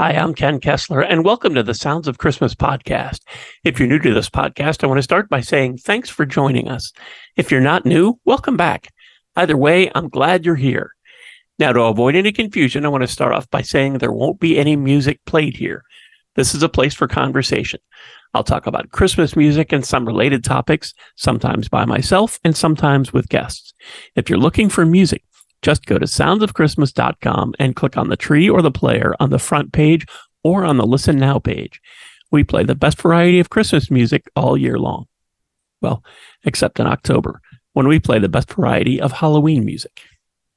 Hi, I'm Ken Kessler, and welcome to the Sounds of Christmas podcast. If you're new to this podcast, I want to start by saying thanks for joining us. If you're not new, welcome back. Either way, I'm glad you're here. Now, to avoid any confusion, I want to start off by saying there won't be any music played here. This is a place for conversation. I'll talk about Christmas music and some related topics, sometimes by myself and sometimes with guests. If you're looking for music, just go to soundsofchristmas.com and click on the tree or the player on the front page or on the listen now page. We play the best variety of Christmas music all year long. Well, except in October, when we play the best variety of Halloween music.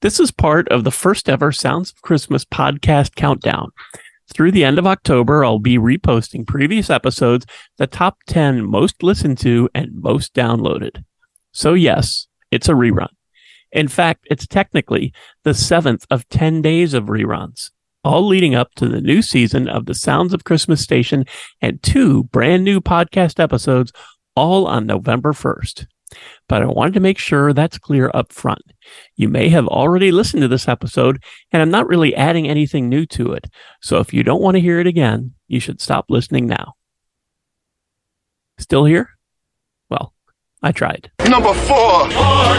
This is part of the first ever Sounds of Christmas podcast countdown. Through the end of October, I'll be reposting previous episodes, the top 10 most listened to and most downloaded. So yes, it's a rerun. In fact, it's technically the seventh of 10 days of reruns, all leading up to the new season of the Sounds of Christmas station and two brand new podcast episodes, all on November 1st. But I wanted to make sure that's clear up front. You may have already listened to this episode, and I'm not really adding anything new to it. So if you don't want to hear it again, you should stop listening now. Still here? Well, I tried. Number four.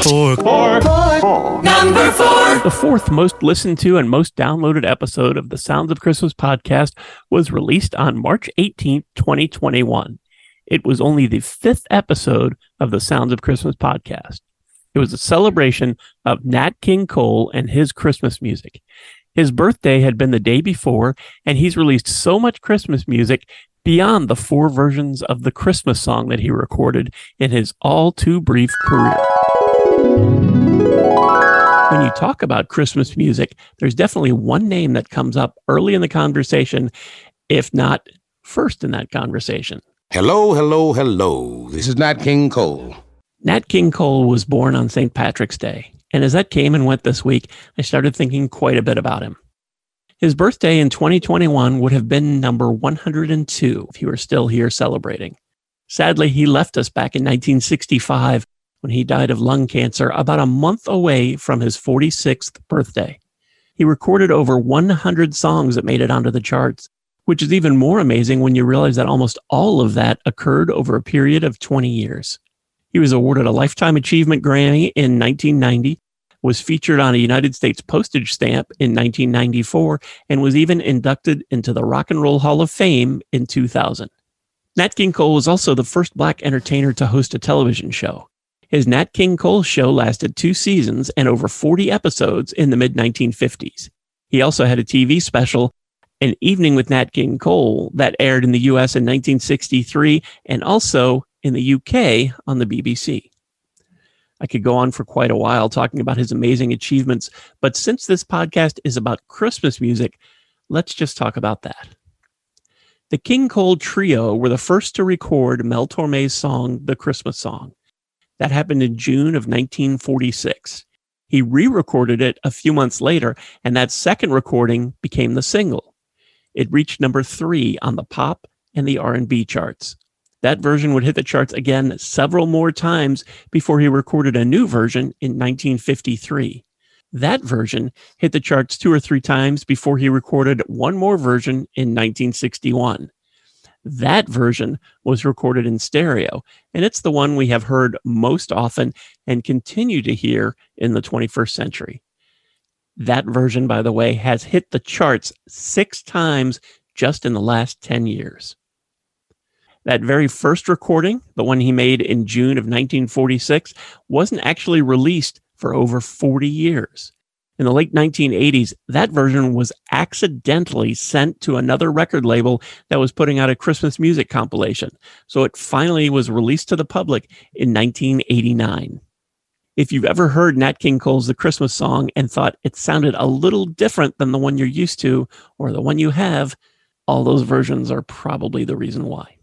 Four. Four. Four. Number four. The fourth most listened to and most downloaded episode of the Sounds of Christmas podcast was released on March 18th, 2021. It was only the fifth episode of the Sounds of Christmas podcast. It was a celebration of Nat King Cole and his Christmas music. His birthday had been the day before, and he's released so much Christmas music beyond the four versions of the Christmas song that he recorded in his all too brief career. When you talk about Christmas music, there's definitely one name that comes up early in the conversation, if not first in that conversation. Hello, hello, hello. This is Nat King Cole. Nat King Cole was born on St. Patrick's Day. And as that came and went this week, I started thinking quite a bit about him. His birthday in 2021 would have been number 102 if he were still here celebrating. Sadly, he left us back in 1965 when he died of lung cancer about a month away from his 46th birthday. He recorded over 100 songs that made it onto the charts, which is even more amazing when you realize that almost all of that occurred over a period of 20 years. He was awarded a Lifetime Achievement Grammy in 1990 was featured on a United States postage stamp in 1994 and was even inducted into the Rock and Roll Hall of Fame in 2000. Nat King Cole was also the first black entertainer to host a television show. His Nat King Cole show lasted two seasons and over 40 episodes in the mid 1950s. He also had a TV special, An Evening with Nat King Cole, that aired in the US in 1963 and also in the UK on the BBC. I could go on for quite a while talking about his amazing achievements, but since this podcast is about Christmas music, let's just talk about that. The King Cole Trio were the first to record Mel Torme's song, The Christmas Song. That happened in June of 1946. He re-recorded it a few months later, and that second recording became the single. It reached number three on the pop and the R&B charts. That version would hit the charts again several more times before he recorded a new version in 1953. That version hit the charts two or three times before he recorded one more version in 1961. That version was recorded in stereo, and it's the one we have heard most often and continue to hear in the 21st century. That version, by the way, has hit the charts six times just in the last 10 years. That very first recording, the one he made in June of 1946, wasn't actually released for over 40 years. In the late 1980s, that version was accidentally sent to another record label that was putting out a Christmas music compilation. So it finally was released to the public in 1989. If you've ever heard Nat King Cole's The Christmas Song and thought it sounded a little different than the one you're used to or the one you have, all those versions are probably the reason why.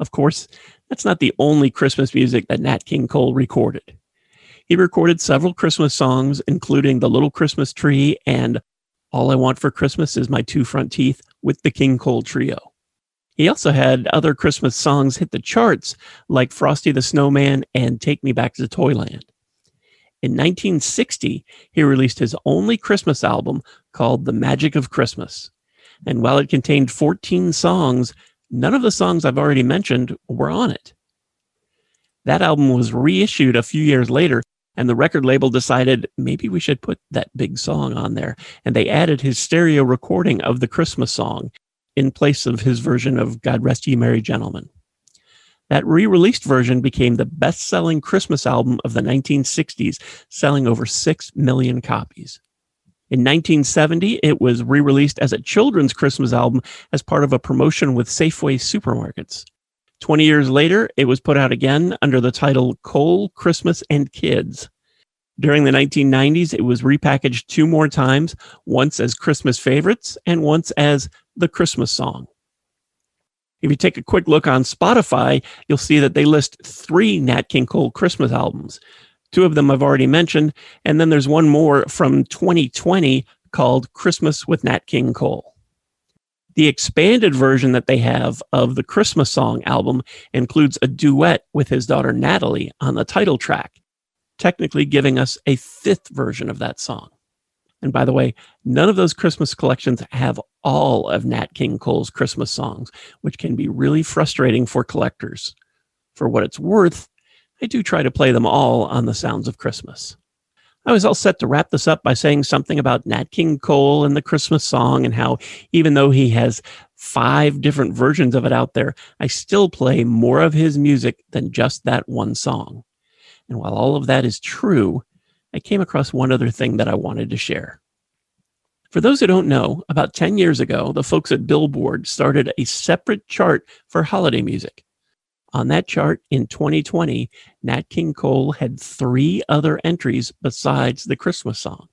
Of course, that's not the only Christmas music that Nat King Cole recorded. He recorded several Christmas songs, including The Little Christmas Tree and All I Want for Christmas is My Two Front Teeth with the King Cole Trio. He also had other Christmas songs hit the charts, like Frosty the Snowman and Take Me Back to Toyland. In 1960, he released his only Christmas album called The Magic of Christmas. And while it contained 14 songs, none of the songs I've already mentioned were on it. That album was reissued a few years later, and the record label decided maybe we should put that big song on there. And they added his stereo recording of the Christmas song in place of his version of God Rest Ye Merry Gentlemen. That re released version became the best selling Christmas album of the 1960s, selling over 6 million copies. In 1970, it was re released as a children's Christmas album as part of a promotion with Safeway supermarkets. 20 years later, it was put out again under the title Cole, Christmas, and Kids. During the 1990s, it was repackaged two more times, once as Christmas favorites and once as the Christmas song. If you take a quick look on Spotify, you'll see that they list three Nat King Cole Christmas albums. Two of them I've already mentioned, and then there's one more from 2020 called Christmas with Nat King Cole. The expanded version that they have of the Christmas song album includes a duet with his daughter Natalie on the title track, technically giving us a fifth version of that song. And by the way, none of those Christmas collections have all of Nat King Cole's Christmas songs, which can be really frustrating for collectors. For what it's worth, I do try to play them all on the Sounds of Christmas. I was all set to wrap this up by saying something about Nat King Cole and the Christmas song and how even though he has five different versions of it out there, I still play more of his music than just that one song. And while all of that is true, I came across one other thing that I wanted to share. For those who don't know, about 10 years ago, the folks at Billboard started a separate chart for holiday music. On that chart in 2020, Nat King Cole had three other entries besides the Christmas song.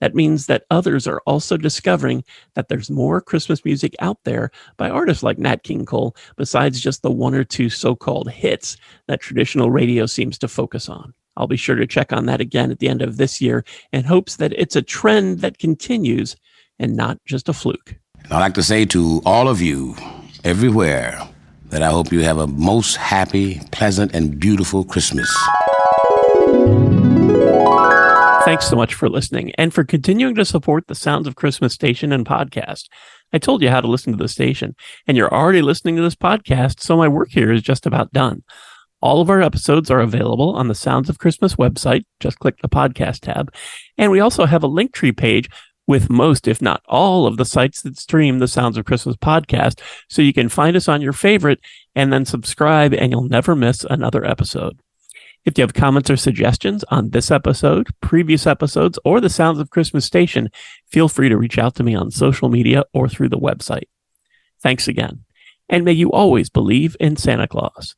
That means that others are also discovering that there's more Christmas music out there by artists like Nat King Cole, besides just the one or two so called hits that traditional radio seems to focus on. I'll be sure to check on that again at the end of this year in hopes that it's a trend that continues and not just a fluke. I'd like to say to all of you everywhere that I hope you have a most happy, pleasant, and beautiful Christmas. Thanks so much for listening and for continuing to support the Sounds of Christmas station and podcast. I told you how to listen to the station, and you're already listening to this podcast, so my work here is just about done. All of our episodes are available on the Sounds of Christmas website. Just click the podcast tab. And we also have a link tree page with most, if not all, of the sites that stream the Sounds of Christmas podcast. So you can find us on your favorite and then subscribe, and you'll never miss another episode. If you have comments or suggestions on this episode, previous episodes, or the Sounds of Christmas station, feel free to reach out to me on social media or through the website. Thanks again. And may you always believe in Santa Claus.